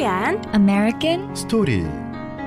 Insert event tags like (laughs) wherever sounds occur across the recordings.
Korean American Story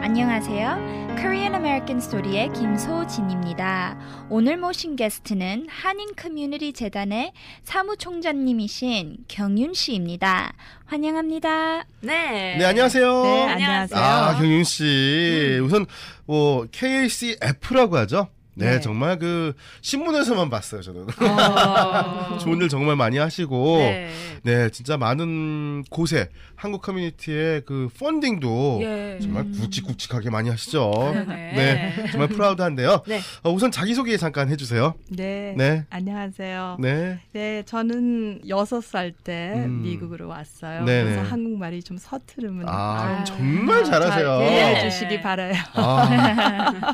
안녕하세요. Korean American Story의 김소진입니다. 오늘 모신 게스트는 한인 커뮤니티 재단의 사무총장님이신 경윤 씨입니다. 환영합니다. 네. 네 안녕하세요. 네, 안녕하세요. 아 경윤 씨 우선 뭐 KACF라고 하죠. 네, 네. 정말 그 신문에서만 봤어요 저는. 어. (laughs) 좋은 일 정말 많이 하시고 네. 네. 진짜 많은 곳에 한국 커뮤니티의 그 펀딩도 예. 정말 굵직굵직하게 많이 하시죠. 네네. 네, 정말 프라우드한데요. 네. 어, 우선 자기 소개 잠깐 해주세요. 네. 네. 안녕하세요. 네. 네. 저는 여섯 살때 음. 미국으로 왔어요. 그래서 한국말이 좀 서투르면 아, 좀 정말 잘하세요. 잘 이해해 네. 주시기 바라요. 아, (laughs)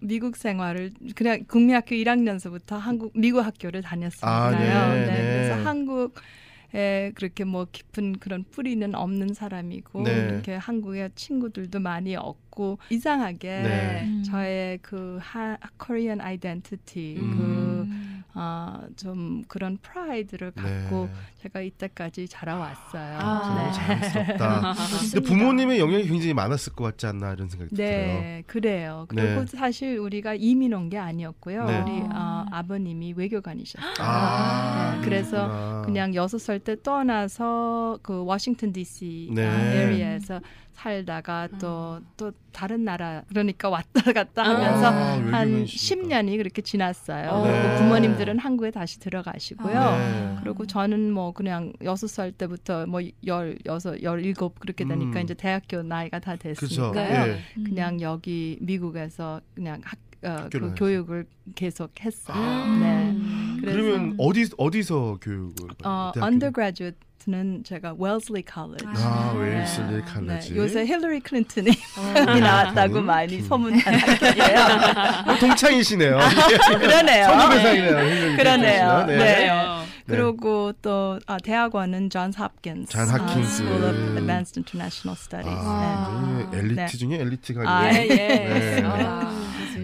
미국 생활을 그냥 국민학교 1학년서부터 한국 미국 학교를 다녔으니까요. 아, 네, 네. 그래서 한국 에 그렇게 뭐 깊은 그런 뿌리는 없는 사람이고 네. 이렇게 한국에 친구들도 많이 없고 이상하게 네. 음. 저의 그 하, Korean identity 음. 그 어, 좀 그런 프라이드를 갖고 네. 제가 이때까지 자라왔어요. 아, 네. 자랑스럽다. (laughs) 근데. 부모님의 영향이 굉장히 많았을 것 같지 않나 이런 생각이 들어요. 네, 그래요. 그리고 네. 사실 우리가 이민 온 게 아니었고요. 네. 우리 어, 아버님이 외교관이셨어요. 아, 네, 그래서 그렇구나. 그냥 여섯 살 때 떠나서 그 워싱턴 D.C. 네. area에서 살다가 또또 다른 나라 그러니까 왔다 (laughs) 갔다 하면서 아, 한 외교관이시니까. 10년이 그렇게 지났어요. 네. 부모님들은 한국에 다시 들어가시고요. 네. 그리고 저는 뭐 그냥 여섯 살 때부터 뭐 열 여섯 열 일곱 그렇게 되니까 음. 이제 대학교 나이가 다. 됐으니까요. 예. 그냥 여기 미국에서 그냥 학 어, 그. 교육을 계속 했어요. 음. 네. 그러면 어디 어디서 교육을 어, 대학교? undergraduate는 제가 웰슬리 College. 아, 네. 웨일슬리 네, 칼레지. 요새 힐러리 클린턴이 어. (laughs) 나왔다고 음. 많이 소문난 학교예요. 어, 동창이시네요. 그러네요. 선후배 사이네요. 힐러리 그러네요. 네. 그래요. 그리고 또 아, 대학원은 존 홉킨스. 존 홉킨스. School of Advanced International Studies. 아, 네. 엘리트 네. 중에 엘리트가 아. 예, 예.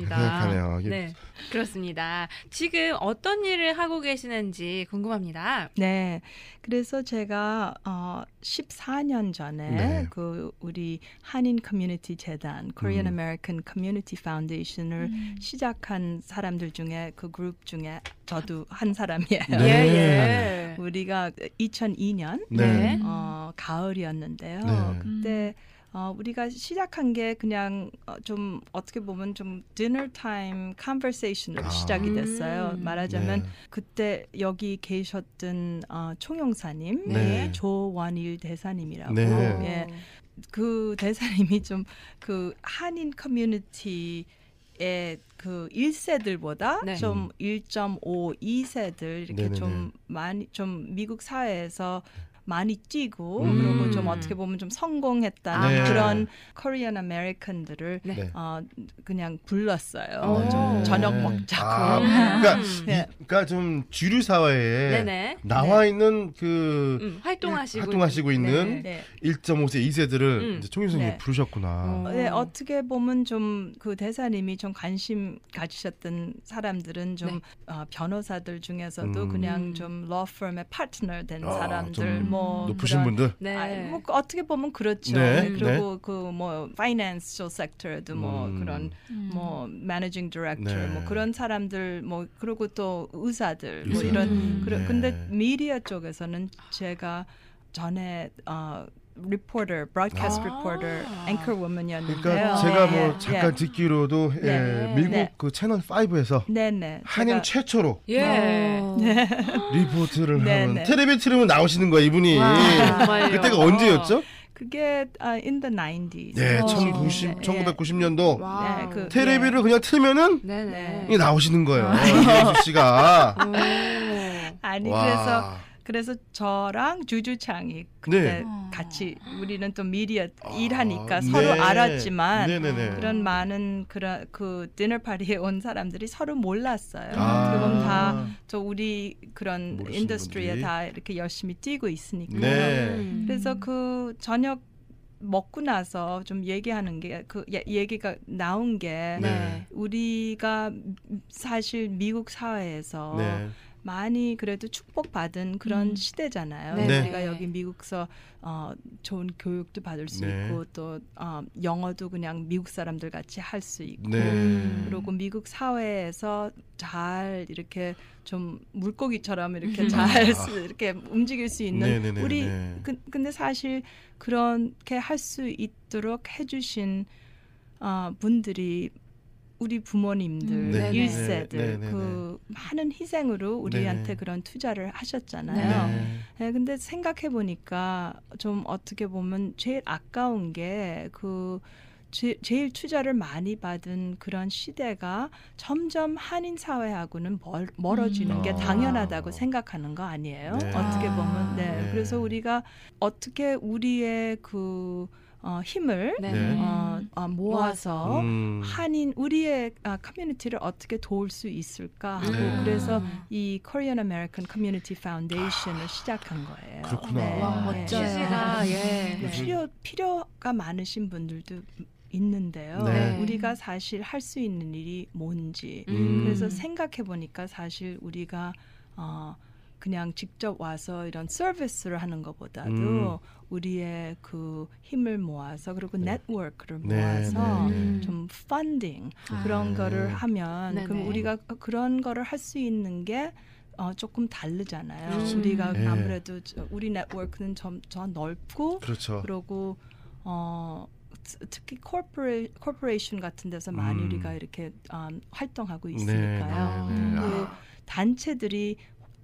네. 생각하네요. 이게 네. 그렇습니다. 지금 어떤 일을 하고 계시는지 궁금합니다. 네. 그래서 제가 어 14년 전에 네. 그 우리 한인 커뮤니티 재단 Korean 음. American Community Foundation을 음. 시작한 사람들 중에 그 그룹 중에 저도 한 사람이에요. 네. 예, 예. 우리가 2002년 네. 어 가을이었는데요. 네. 그때 어, 우리가 시작한 게 그냥 어, 좀 어떻게 보면 좀 dinner time conversation으로 아. 시작이 됐어요. 음. 말하자면 네. 그때 여기 계셨던 어, 총영사님, 네. 조원일 대사님이라고 네. 예, 그 대사님이 좀 그 한인 커뮤니티의 그 1세들보다 네. 좀 1.5, 2세들 이렇게 네네네. 좀 많이 좀 미국 사회에서 많이 뛰고 음. 그리고 좀 어떻게 보면 좀 성공했다는 네. 그런 코리안 아메리칸들을 네. 네. 어 그냥 불렀어요. 오. 좀 저녁 네. 먹자고. 아, 음. 그러니까, (laughs) 네. 이, 그러니까 좀 주류 사회에 네네. 나와 있는 그 음, 활동하시고, 활동하시고 있는 네. 1.5세 2세들을 음. 이제 총영사님이 네. 부르셨구나. 어. 네, 어떻게 보면 좀 그 대사님이 좀 관심 가지셨던 사람들은 좀 네. 어, 변호사들 중에서도 음. 그냥 좀 law firm의 파트너 된 아, 사람들 좀뭐 높으신 그런- 분들. 네. 아, 뭐 어떻게 보면 그렇죠. 네, 네, 그리고 그뭐 financial sector도 뭐 음. 그런 뭐 managing director 네. 뭐 그런 사람들 뭐 그리고 또 의사들 뭐 의사들. 이런 음. 그런 네. 근데 미디어 쪽에서는 제가 전에 어 리포터, broadcast 아. reporter, anchor woman이었는데요. 그러니까 제가 뭐 예, 잠깐 예. 듣기로도 예, 네. 미국 네. 그 채널 5에서 네네. 한인 제가- 최초로 예. 어. 리포트를 네, 하는 네. 텔레비 틀으면 나오시는 거야 이분이. 와. 그때가 언제였죠? 그게 아, in the 90s. 네, 어. 1090, 네, 1990년도 와우. 네, 그- 텔레비를 그냥 틀면은 네네. 네. 이게 나오시는 거예요. 이혜수 씨가. (laughs) 오. 아니 와. 그래서 그래서 저랑 주주 창이 그때 네. 같이 우리는 또 미디어 아, 일하니까 네. 서로 알았지만 네네네. 그런 많은 그런 그 디너 파티에 (laughs) 온 사람들이 서로 몰랐어요. 아. 어떻게 보면 다 저 우리 그런 industry에 분들이. 다 이렇게 열심히 뛰고 있으니까. 네. 음. 그래서 그 저녁 먹고 나서 좀 얘기하는 게 그 얘기가 나온 게 네. 우리가 사실 미국 사회에서 네. 많이 그래도 축복받은 그런 음. 시대잖아요. 네. 우리가 여기 미국서 어, 좋은 교육도 받을 수 네. 있고 또 어, 영어도 그냥 미국 사람들 같이 할 수 있고 네. 음. 그리고 미국 사회에서 잘 이렇게 좀 물고기처럼 이렇게 음. 잘 아. 쓰- 이렇게 움직일 수 있는 네네네. 우리 네. 그, 근데 사실 그렇게 할 수 있도록 해주신 어, 분들이 우리 부모님들, 음, 네. 일세들 네, 네, 네, 그 많은 희생으로 우리한테 네. 그런 투자를 하셨잖아요. 네. 네, 근데 생각해 보니까 좀 어떻게 보면 제일 아까운 게그 제 일 투자를 많이 받은 그런 시대가 점점 한인 사회하고는 멀, 멀어지는 음. 게 아. 당연하다고 생각하는 거 아니에요? 네. 어떻게 보면 아. 네. 네. 그래서 우리가 어떻게 우리의 그 어, 힘을 네. 네. 어, 어, 모아서 음. 한인 우리의 아, 커뮤니티를 어떻게 도울 수 있을까 하고 네. 그래서 이 Korean American Community Foundation을 시작한 거예요. 그렇구나. 네. 와, 네. 멋져요. 취지가 예. 네. 필요 필요가 많으신 분들도 있는데요. 네. 우리가 사실 할 수 있는 일이 뭔지 음. 그래서 생각해 보니까 사실 우리가 어 그냥 직접 와서 이런 서비스를 하는 것보다도 음. 우리의 그 힘을 모아서 그리고 네. 네트워크를 네, 모아서 네. 좀 펀딩 아. 그런 네. 거를 하면 네네. 그럼 우리가 그런 거를 할 수 있는 게 어, 조금 다르잖아요. 음. 우리가 네. 아무래도 저- 우리 네트워크는 좀, 더 넓고 그렇죠. 그리고 어 트- 특히 corpora-, corporation 같은 데서 많이 음. 우리가 이렇게 음, 활동하고 네, 있으니까요. 네, 네. 그 아, 단체들이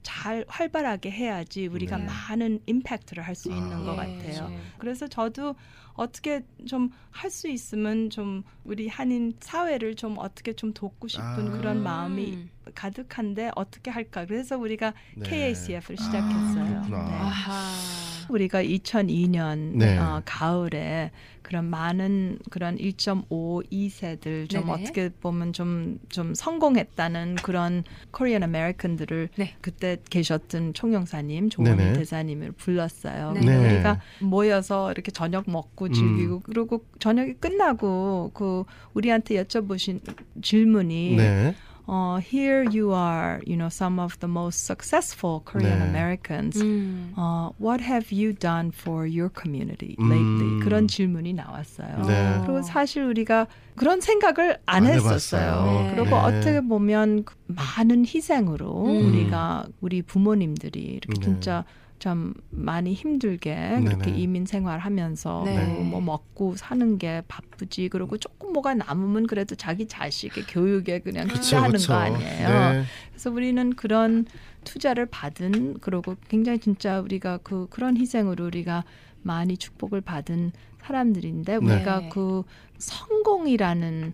잘 활발하게 해야지 우리가 네. 많은 임팩트를 할 수 있는 아. 것 예, 같아요. 예. 그래서 저도 어떻게 좀 할 수 있으면 좀 우리 한인 사회를 좀 어떻게 좀 돕고 싶은 아. 그런 마음이 음. 가득한데 어떻게 할까? 그래서 우리가 네. KACF를 아, 시작했어요. 그렇구나. 네. 아하. 우리가 2002년 네. 어, 가을에 그런 많은 그런 1.5, 2세들 좀 네네. 어떻게 보면 좀, 좀 성공했다는 그런 코리안 아메리칸들을 네. 그때 계셨던 총영사님, 조원희 네네. 대사님을 불렀어요. 네. 네. 우리가 모여서 이렇게 저녁 먹고 음. 즐기고 그리고 저녁이 끝나고 그 우리한테 여쭤보신 질문이 네. 어, here you are, you know, some of the most successful Korean 네. Americans. 음. 어, what have you done for your community 음. lately? 그런 질문이 나왔어요. 네. 그리고 사실 우리가 그런 생각을 안, 안 했었어요. 네. 그리고 네. 어떻게 보면 그 많은 희생으로 음. 우리가 우리 부모님들이 이렇게 네. 진짜 참 많이 힘들게 그렇게 네네. 이민 생활하면서 네. 그리고 뭐 먹고 사는 게 바쁘지 그리고 조금 뭐가 남으면 그래도 자기 자식의 교육에 그냥 투자하는. 거 아니에요. 네. 그래서 우리는 그런 투자를 받은 그리고 굉장히 진짜 우리가 그 그런 희생으로 우리가 많이 축복을 받은 사람들인데 네. 우리가 그 성공이라는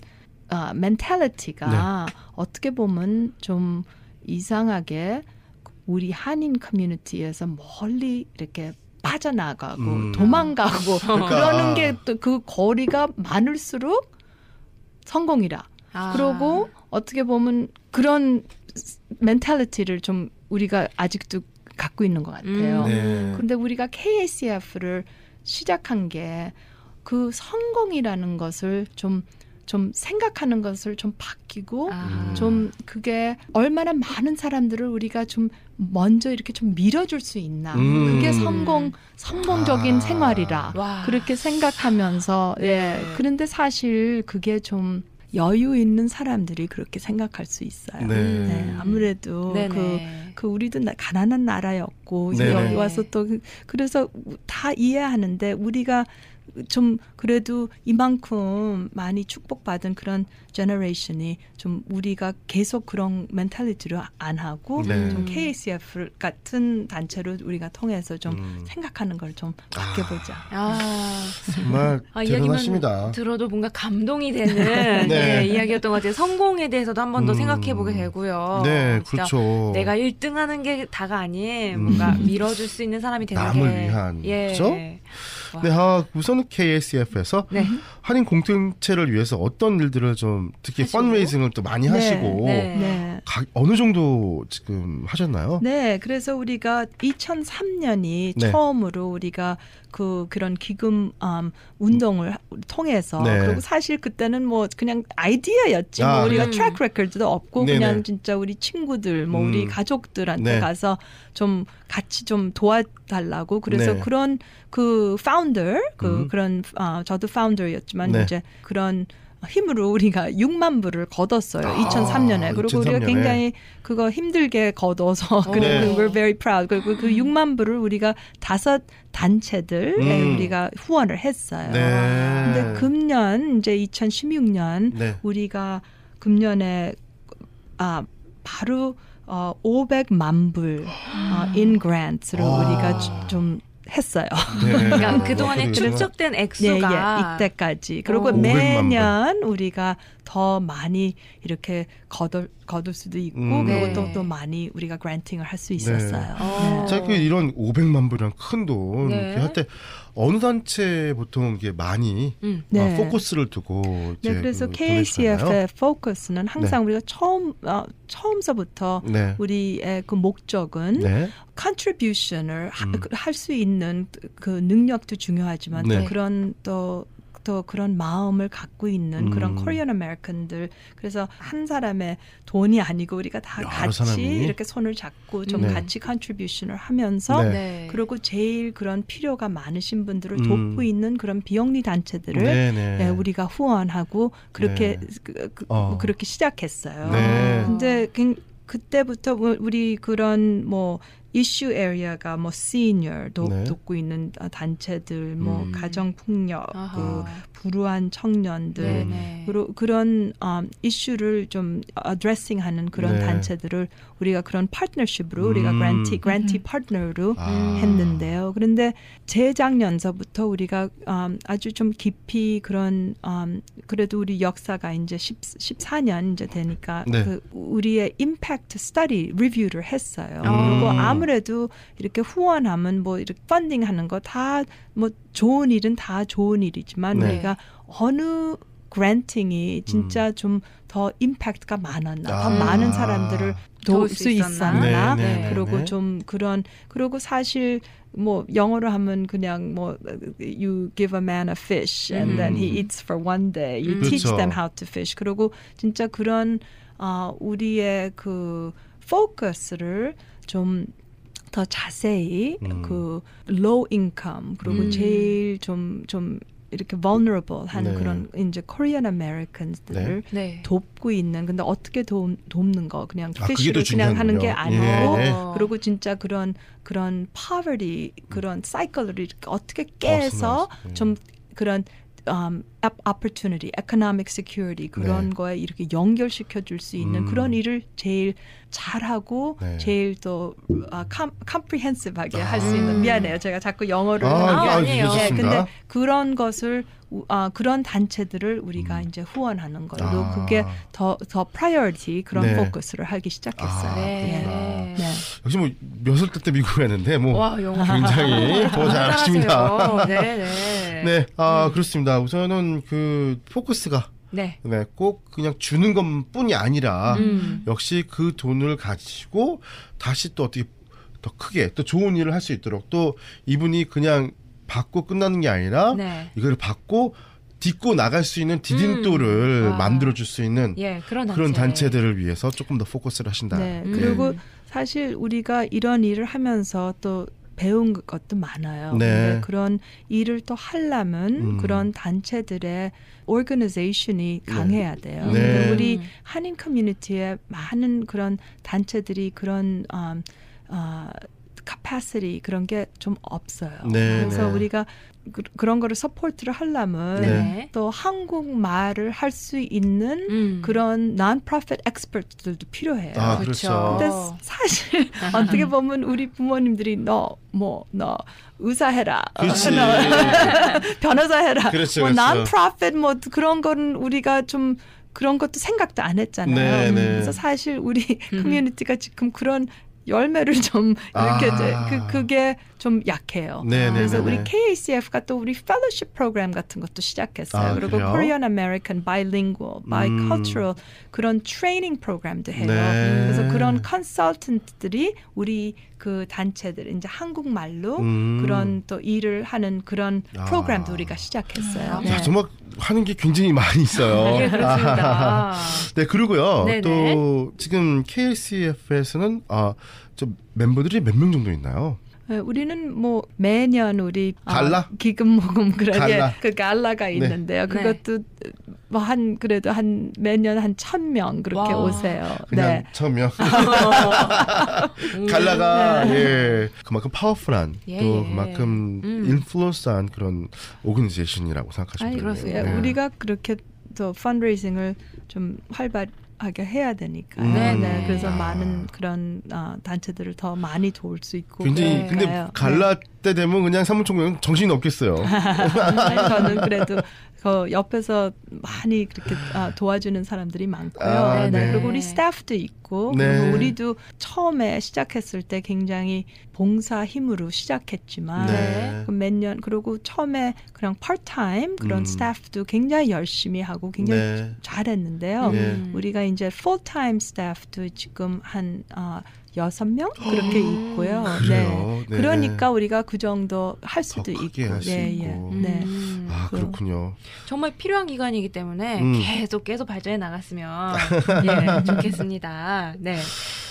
아, mentality가 네. 어떻게 보면 좀 이상하게 우리 한인 커뮤니티에서 멀리 이렇게 빠져나가고 음. 도망가고 그러니까. 그러는 게 또 그 거리가 많을수록 성공이라. 아. 그러고 어떻게 보면 그런 mentality를 좀 우리가 아직도 갖고 있는 것 같아요. 음. 네. 근데 우리가 KACF를 시작한 게 그 성공이라는 것을 좀, 좀 생각하는 것을 좀 바뀌고 아. 좀 그게 얼마나 많은 사람들을 우리가 좀 먼저 이렇게 좀 밀어줄 수 있나. 음. 그게 성공, 성공적인 아. 생활이라. 와. 그렇게 생각하면서 예. 네. 그런데 사실 그게 좀 여유 있는 사람들이 그렇게 생각할 수 있어요. 네. 네, 아무래도 그, 네네. 그 우리도 나- 가난한 나라였고 네네. 여기 와서 또 그- 그래서 다 이해하는데 우리가 좀 그래도 이만큼 많이 축복받은 그런 generation이 좀 우리가 계속 그런 mentality를 안 하고 네. 좀 KCF 같은 단체로 우리가 통해서 좀 음. 생각하는 걸 좀 바뀌어보자. 아, 정말 아, 대단하십니다. 들어도 뭔가 감동이 되는 (laughs) 네. 예, 이야기였던 것 같아요. 성공에 대해서도 한 번더 음. 생각해 보게 되고요. 네, 그렇죠. 내가 1등하는 게 다가 아닌 음. 뭔가 밀어줄 수 있는 사람이 되는 남을 게 위한, 예. 그죠? 와. 네, 아, 우선은 KSF에서 네. 한인 공동체를 위해서 어떤 일들을 좀 특히 하시고. 펀레이징을 또 많이 네, 하시고 네. 네. 가- 어느 정도 지금 하셨나요? 네, 그래서 우리가 2003년이 네. 처음으로 우리가 그 그런 기금 음, 운동을 하- 통해서 네. 그리고 사실 그때는 뭐 그냥 아이디어였지 아, 뭐 우리가 네. 트랙 레코드도 없고 네네. 그냥 진짜 우리 친구들 뭐 우리 음. 가족들한테 네. 가서 좀 같이 좀 도와달라고 그래서 네. 그런 그 파운더 그 음. 그런 아 저도 파운더였지만 네. 이제 그런 힘으로 우리가 6만 불을 걷었어요. 아, 2003년에. 그리고 우리가 2003년에. 굉장히 그거 힘들게 걷어서 그리고 네. we're very proud. 그리고 그 6만 불을 우리가 다섯 단체들에 음. 우리가 후원을 했어요. 네. 근데 금년 이제 2016년 네. 우리가 금년에 아 바로 어 500만 불 어, in grants를 와. 우리가 주- 좀 했어요. 네. (laughs) 그러니까 그동안에 그렇군요. 축적된 네, 액수가 예, 이때까지. 그리고 오. 500만 불. 매년 우리가 더 많이 이렇게 거둘, 거둘 수도 있고, 음. 그리고 네. 또, 또 많이 우리가 그랜팅을 할 수 있었어요. 어. 자, 그 이런 500만 불이란 큰 돈, 네. 이렇게 할 때 어느 단체 보통 이게 많이 음. 네. 어, 포커스를 두고 이제 네, 그래서 그? KCF의 포커스는 항상 우리가 처음 어, 처음서부터 네. 우리의 그 목적은 네. contribution을 음. 할수 있는 그 능력도 중요하지만 네. 또 그런 또 또 그런 마음을 갖고 있는 그런 음. Korean American들 그래서 한 사람의 돈이 아니고 우리가 다 같이 사람이. 이렇게 손을 잡고 좀 네. 같이 contribution을 하면서 네. 네. 그리고 제일 그런 필요가 많으신 분들을 음. 돕고 있는 그런 비영리 단체들을 네, 네. 네, 우리가 후원하고 그렇게 네. 그, 그, 어. 그렇게 시작했어요. 네. 근데 그- 그때부터 우- 우리 그런 뭐 이슈 에리어가 뭐 시니어 도, 네. 돕고 있는 아, 단체들 뭐 음. 가정 폭력 그 아하. 불우한 청년들 네네. 그리고 그런 음, 이슈를 좀 어드레싱하는 그런 네. 단체들을 우리가 그런 파트너십으로 우리가 음. 그랜티 그랜티 음. 파트너로 아. 했는데요. 그런데 재작년서부터 우리가 음, 아주 좀 깊이 그런 음, 그래도 우리 역사가 이제 10, 14년 이제 되니까 네. 그 우리의 임팩트 스터디 리뷰를 했어요. 음. 그리고 아무 래도 이렇게 후원하면 뭐 이렇게 펀딩 하는 거 다 뭐 좋은 일은 다 좋은 일이지만 네. 우리가 어느 그랜팅이 진짜 좀더 임팩트가 많았나, 더 아. 많은 사람들을 도울 수수 있었나? 있었나, 네, 네, 그리고 네. 좀 그런 그리고 사실 뭐 영어로 하면 그냥 뭐 you give a man a fish and then he 음. eats for one day. You 음. teach 그렇죠. them how to fish. 그리고 진짜 그런 어 우리의 그 포커스를 좀 더 자세히 음. 그 low income 그리고 음. 제일 좀좀 이렇게 vulnerable 한 네. 그런 이제 Korean Americans들을 네. 돕고 있는 근데 어떻게 돕, 돕는 거 그냥 아, 피쉬를 더 그냥 하는 게. 아니고 예. 어. 그리고 진짜 그런 그런 poverty 그런 사이클을 이렇게 어떻게 깨서 음. 좀 그런 um, op- opportunity, economic security 그런 네. 거에 이렇게 연결시켜 줄 수 있는 음. 그런 일을 제일 잘하고 네. 제일 또 아, 컴, comprehensive하게 할수 아. 있는 미안해요 제가 자꾸 영어를 아, 아, 아니에요. 네. 근데 그런 것을 우- 아, 그런 단체들을 우리가 음. 이제 후원하는 걸로 아. 그게 더더 priority 그런 네. 포커스를 하기 시작했어요. 아, 네. 예. 네. 역시 뭐 몇살 때 미국에 갔는데 뭐 와, 영어 굉장히 (laughs) 더 잘하십니다. (laughs) 네, 네. 네, 아 그렇습니다. 우선은 그 포커스가 네. 네, 꼭 그냥 주는 것뿐이 아니라 음. 역시 그 돈을 가지고 다시 또 어떻게 더 크게 또 좋은 일을 할 수 있도록 또 이분이 그냥 받고 끝나는 게 아니라 네. 이걸 받고 딛고 나갈 수 있는 디딤돌을 음. 아. 만들어 줄 수 있는 예, 그런 단체. 그런 단체 들을 위해서 조금 더 포커스를 하신다. 네. 음. 그리고 사실 우리가 이런 일을 하면서 또 배운 것도 많아요. 네. 그런 일을 또 하려면 음. 그런 단체들의 organization이 강해야 돼요. 네. 근데 우리 음. 한인 커뮤니티에 많은 그런 단체들이 그런 음, 어, capacity 그런 게 좀 없어요. 네, 그래서 네. 우리가 그, 그런 거를 support를 하려면 네. 또 한국말을 할 수 있는 음. 그런 non-profit expert들도 필요해요. 아, 그렇죠. 그렇죠. 근데 사실 (laughs) 어떻게 보면 우리 부모님들이 너 뭐 너 의사 해라, 어, 그렇지. 너 (laughs) 변호사 해라, 그렇죠, 뭐 그렇죠. non-profit 뭐 그런 거는 우리가 좀 그런 것도 생각도 안 했잖아요. 네, 네. 그래서 사실 우리 음. 커뮤니티가 지금 그런 열매를 좀 이렇게 아. 이제 그 그게 좀 약해요. 네네네. 그래서 우리 KACF가 또 우리 fellowship 프로그램 같은 것도 시작했어요. 아, 그리고 그래요? Korean American bilingual, bicultural 그런 트레이닝 프로그램도 해요. 네. 그래서 그런 컨설턴트들이 우리 그 단체들 이제 한국말로 음. 그런 또 일을 하는 그런 아. 프로그램도 우리가 시작했어요. 야, 정말 하는 게 굉장히 많이 있어요. 예, 그렇습니다. 네, 그리고요. 네네. 또 지금 KCF에서는 아, 저 멤버들이 몇 명 정도 있나요? 네, 우리는 뭐 매년 우리 갈라? 어, 기금 모금 그러게 갈라. 그 갈라가 있는데요. 네. 그것도 뭐 한 그래도 한 매년 한 천 명 그렇게 와. 오세요. 그냥 네. 처음이요. (laughs) 갈라가 예 그만큼 파워풀한 예, 또 예. 그만큼 음. 인플루언스한 그런 organization이라고 생각하시면 되겠네요. 그렇습니다. 예. 우리가 그렇게 또 fundraising을 좀 활발 하게 해야 되니까요. 음. 네, 그래서 아. 많은 그런 어, 단체들을 더 많이 도울 수 있고. 굉장히 네. 근데 그러니까요. 갈라 때 되면 그냥 사무총장은 정신이 없겠어요. (laughs) 저는 그래도 그 옆에서 많이 그렇게 아, 도와주는 사람들이 많고요. 아, 네, 네. 그리고 우리 스태프도 있고 네. 그리고 우리도 처음에 시작했을 때 굉장히 봉사 힘으로 시작했지만 네. 그몇년 그리고 처음에 그냥 파트타임 그런 음. 스태프도 굉장히 열심히 하고 굉장히 네. 잘했는데요. 네. 음. 우리가 이제 풀타임 스태프도 지금 한 어, 여섯 명 그렇게 음. 있고요. 그래요? 네. 그러니까 우리가 그 정도 할 수도 더 크게 있고. 할 수 예, 있고. 예. 네. 음. 아 그렇군요. 정말 필요한 기관이기 때문에 음. 계속 계속 발전해 나갔으면 (laughs) 예, 좋겠습니다. 네.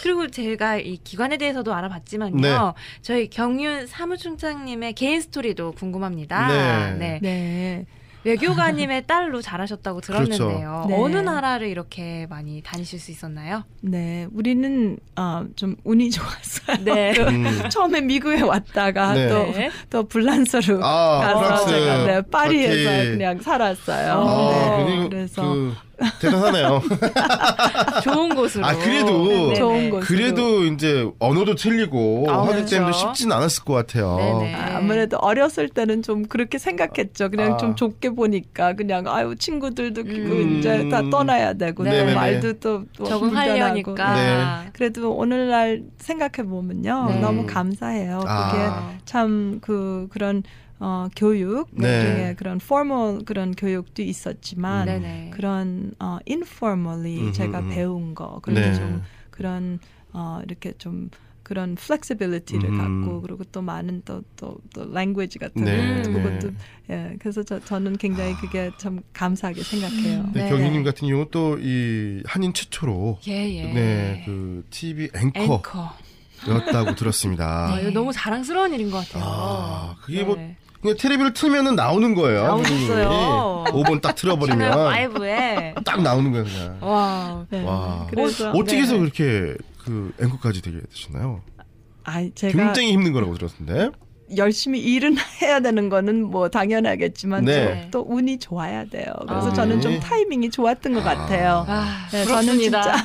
그리고 제가 이 기관에 대해서도 알아봤지만요. 네. 저희 경윤 사무총장님의 개인 스토리도 궁금합니다. 네. 네. 네. 외교관님의 딸로 잘하셨다고 들었는데요. 그렇죠. 어느 네. 나라를 이렇게 많이 다니실 수 있었나요? 네, 우리는 어, 좀 운이 좋았어요. 네. (laughs) 음. 처음에 미국에 왔다가 네. 또 네. 또 불란서로 아, 가서 프랑스. 제가 네, 파리에서 파리. 그냥 살았어요. 아, 네, 그래서 그 대단하네요. (laughs) 좋은 곳으로. 아, 그래도 네네. 좋은 곳. 그래도 이제 언어도 틀리고 아, 하기 때문에 그렇죠. 쉽진 않았을 것 같아요. 네네. 아, 아무래도 어렸을 때는 좀 그렇게 생각했죠. 그냥 아. 좀 좁게 보니까 그냥 아유 친구들도 그 음. 이제 다 떠나야 되고 또 네네네. 말도 또, 또 적응하려니까. 네. 그래도 오늘날 생각해 보면요 네. 너무 감사해요. 그게 아. 참그 그런 어, 교육 네. 중에 그런 formal 그런 교육도 있었지만 네네. 그런 어, informally 음흠, 제가 음흠. 배운 거 그리고 네. 좀 그런 어, 이렇게 좀 그런 flexibility를 음. 갖고 그리고 또 많은 또또또 language 같은 네, 거 네. 그것도 예 그래서 저, 저는 굉장히 그게 참 감사하게 생각해요. 음. 네, 네. 경희님 같은 경우 또이 한인 최초로 예, 예. 네, 그 TV 앵커. 앵커 였다고 들었습니다. 아, 이거 너무 자랑스러운 일인 것 같아요. 아, 그게 뭐 네. 그냥 텔레비를 틀면은 나오는 거예요. 나오셨어요. 5번 딱 채널 틀어버리면 5에. 딱 나오는 거예요, 그냥. 와. 네. 와. 그래서 어떻게 네. 해서 그렇게 그 앵커까지 되게 되셨나요? 아 제가 굉장히 힘든 거라고 들었는데. 열심히 일은 (laughs) 해야 되는 거는 뭐 당연하겠지만 네. 또, 또 운이 좋아야 돼요. 그래서 아. 저는 좀 네. 타이밍이 좋았던 것 아. 같아요. 아, 네. 저는 진짜 (laughs)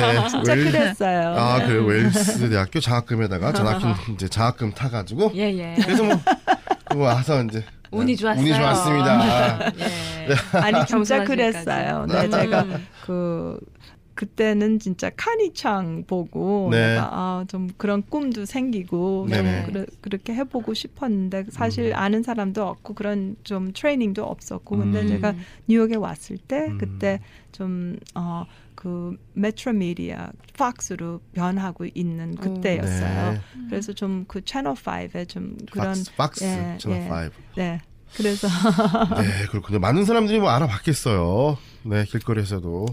네, 진짜 웰- 그랬어요. 아, 네. 그래 웰스 대학교 장학금에다가 장학금 이제 장학금 타가지고 예, 예. 그래서 뭐 와서 이제 (laughs) 운이 좋았어요. 운이 좋았습니다. 예. (laughs) 아니 진짜. 그랬어요. 네, 음. 제가 그 그때는 진짜 카니창 보고 네. 내가 아, 좀 그런 꿈도 생기고 그래, 그렇게 해보고 싶었는데 사실 음. 아는 사람도 없고 그런 좀 트레이닝도 없었고 근데 음. 제가 뉴욕에 왔을 때 음. 그때 좀 어 그 메트로미디어 팍스로 변하고 있는 그때였어요. 네. 그래서 좀 그 채널 5에 좀 그런 박스, 박스 예, 채널 예. 5. 네. 그래서 네, 그렇군요. 많은 사람들이 뭐 알아봤겠어요. 네, 길거리에서도. 오?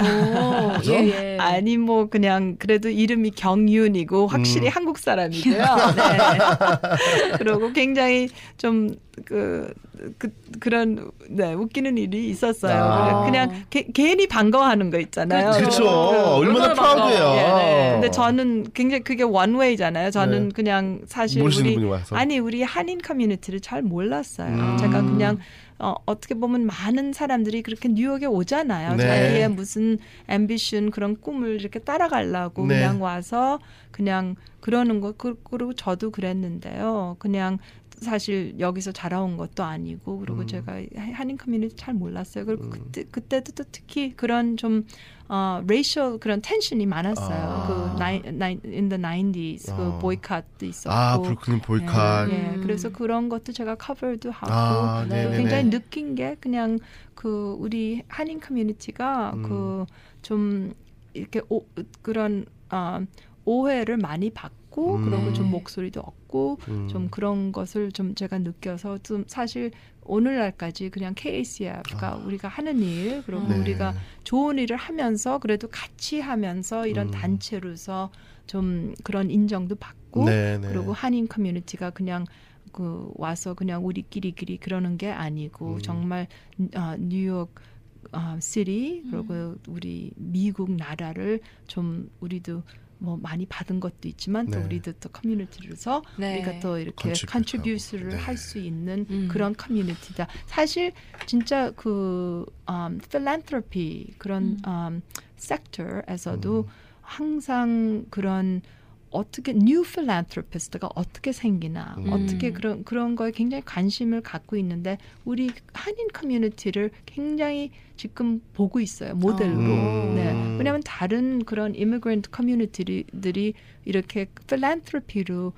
예, 예. 아니 뭐 그냥 그래도 이름이 경윤이고 확실히 음. 한국 사람이고요. 네. (laughs) 그리고 굉장히 좀 그 그, 그런 네 웃기는 일이 있었어요. 아. 그냥 개, 괜히 반가워하는 거 있잖아요. 그렇죠. 그- 얼마나. proud해요. 예, 네. 근데 저는 굉장히 그게 one way잖아요. 저는 네. 그냥 사실 우리 분이 와서. 아니 우리 한인 커뮤니티를 잘 몰랐어요. 음. 제가 그냥 어, 어떻게 보면 많은 사람들이 그렇게 뉴욕에 오잖아요. 네. 자기의 무슨 ambition 그런 꿈을 이렇게 따라가려고 네. 그냥 와서 그냥 그러는 거 그- 그리고 저도 그랬는데요. 그냥 사실 여기서 자라온 것도 아니고 그리고 음. 제가 한인 커뮤니티 잘 몰랐어요. 그리고 음. 그때 그때도 또 특히 그런 좀 어, racial 그런 tension이 많았어요. 아. 그 nine, nine, in the 90s 아. 그 보이콧도 있었고. 아 브루클린 보이콧. 예, 예. 음. 그래서 그런 것도 제가 커버도 하고 아, 네. 굉장히 느낀 게 그냥 그 우리 한인 커뮤니티가 음. 그좀 이렇게 오, 그런 어, 오해를 많이 받고 음. 그리고 좀 네. 목소리도 없고 음. 좀 그런 것을 좀 제가 느껴서 좀 사실 오늘날까지 그냥 KACF가 아. 우리가 하는 일 그리고 네. 우리가 좋은 일을 하면서 그래도 같이 하면서 이런 음. 단체로서 좀 그런 인정도 받고 네 네. 그리고 한인 커뮤니티가 그냥 그 와서 그냥 우리끼리끼리 그러는 게 아니고 음. 정말 어, 뉴욕 어, city 그리고 우리 미국 나라를 좀 우리도 뭐 많이 받은 것도 있지만 또 네. 우리도 또 커뮤니티로서 네. 우리가 또 이렇게 contribute를. 네. 할수 있는 음. 그런 커뮤니티다. 사실 진짜 그 um, philanthropy 그런 um, sector에서도 음. 항상 그런 어떻게 new philanthropist가 어떻게 생기나 음. 어떻게 그런 그런 거에 굉장히 관심을 갖고 있는데 우리 한인 커뮤니티를 굉장히 지금 보고 있어요 모델로 음. 네 왜냐하면 다른 그런 immigrant 커뮤니티들이 이렇게 philanthropy로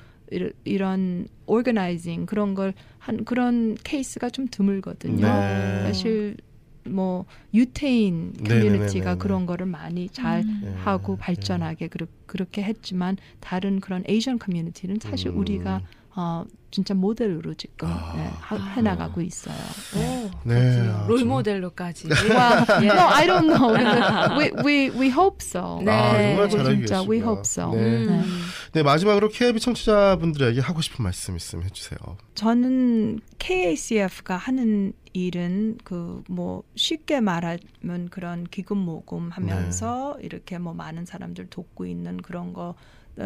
이런 organizing 그런 걸 한 그런 케이스가 좀 드물거든요 네. 사실 뭐 유태인. 커뮤니티가 그런 거를 많이 잘 음. 네. 하고 발전하게 그렇게 했지만 다른 그런 Asian 커뮤니티는 사실 음. 우리가 어, 진짜 모델로 지금 아. 네, 하, 해나가고 있어요. 네. 오, 네. 아, 롤. 모델로까지. (laughs) Well, 예. no, I don't know. we, we, we hope so. 네. 아, 정말 잘하고 진짜 we hope so. 네. 음. 네 마지막으로 KIB 청취자분들에게 하고 싶은 말씀 있으면 해주세요. 저는 KACF가 하는 일은 그 뭐 쉽게 말하면 그런 기금 모금 하면서 네. 이렇게 뭐 많은 사람들 돕고 있는 그런 거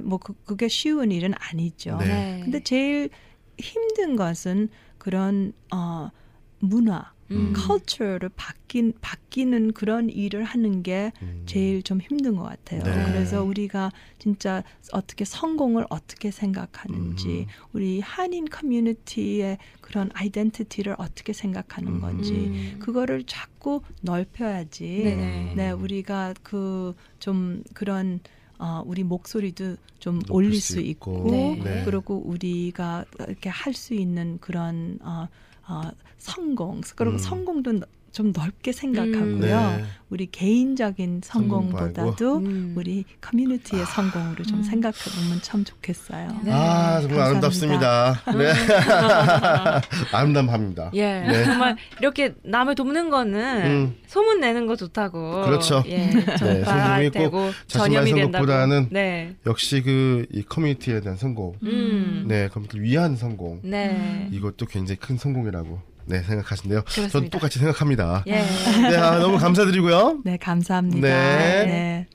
뭐 그, 그게 쉬운 일은 아니죠. 네. 네. 근데 제일 힘든 것은 그런 어 문화, 음. 컬처를 바뀐 바뀌는 그런 일을 하는 게 음. 제일 좀 힘든 것 같아요. 네. 그래서 우리가 진짜 어떻게 성공을 어떻게 생각하는지, 음. 우리 한인 커뮤니티의 그런 아이덴티티를 어떻게 생각하는 음. 건지, 음. 그거를 자꾸 넓혀야지. 네네. 네, 우리가 그 좀 그런 어, 우리 목소리도 좀 올릴 수수 있고. 있고, 네. 네. 그리고 우리가 이렇게 할 수 있는 그런 어, 어, 성공, 그리고 음. 성공도 좀 넓게 생각하고요. 네. 우리 개인적인 성공보다도 음. 우리 커뮤니티의 성공으로 좀 음. 생각해 보면 참 좋겠어요. 네. 아 정말 감사합니다. 아름답습니다. 네. (laughs) 아름다운 밤입니다. 예, 네. 정말 이렇게 남을 돕는 거는 음. 소문 내는 거 좋다고. 그렇죠. 예, 네, 꼭 때고 자신만의 전염이 된다고. 성공보다는 네, 역시 그 이 커뮤니티에 대한 성공, 음, 네 커뮤니티를 위한 성공 네, 이것도 굉장히 큰 성공이라고 네 생각하신대요. 저도 그렇습니다. 똑같이 생각합니다. 예. 네, 아, 너무 감사드리고요. 네, 감사합니다. 네. 네.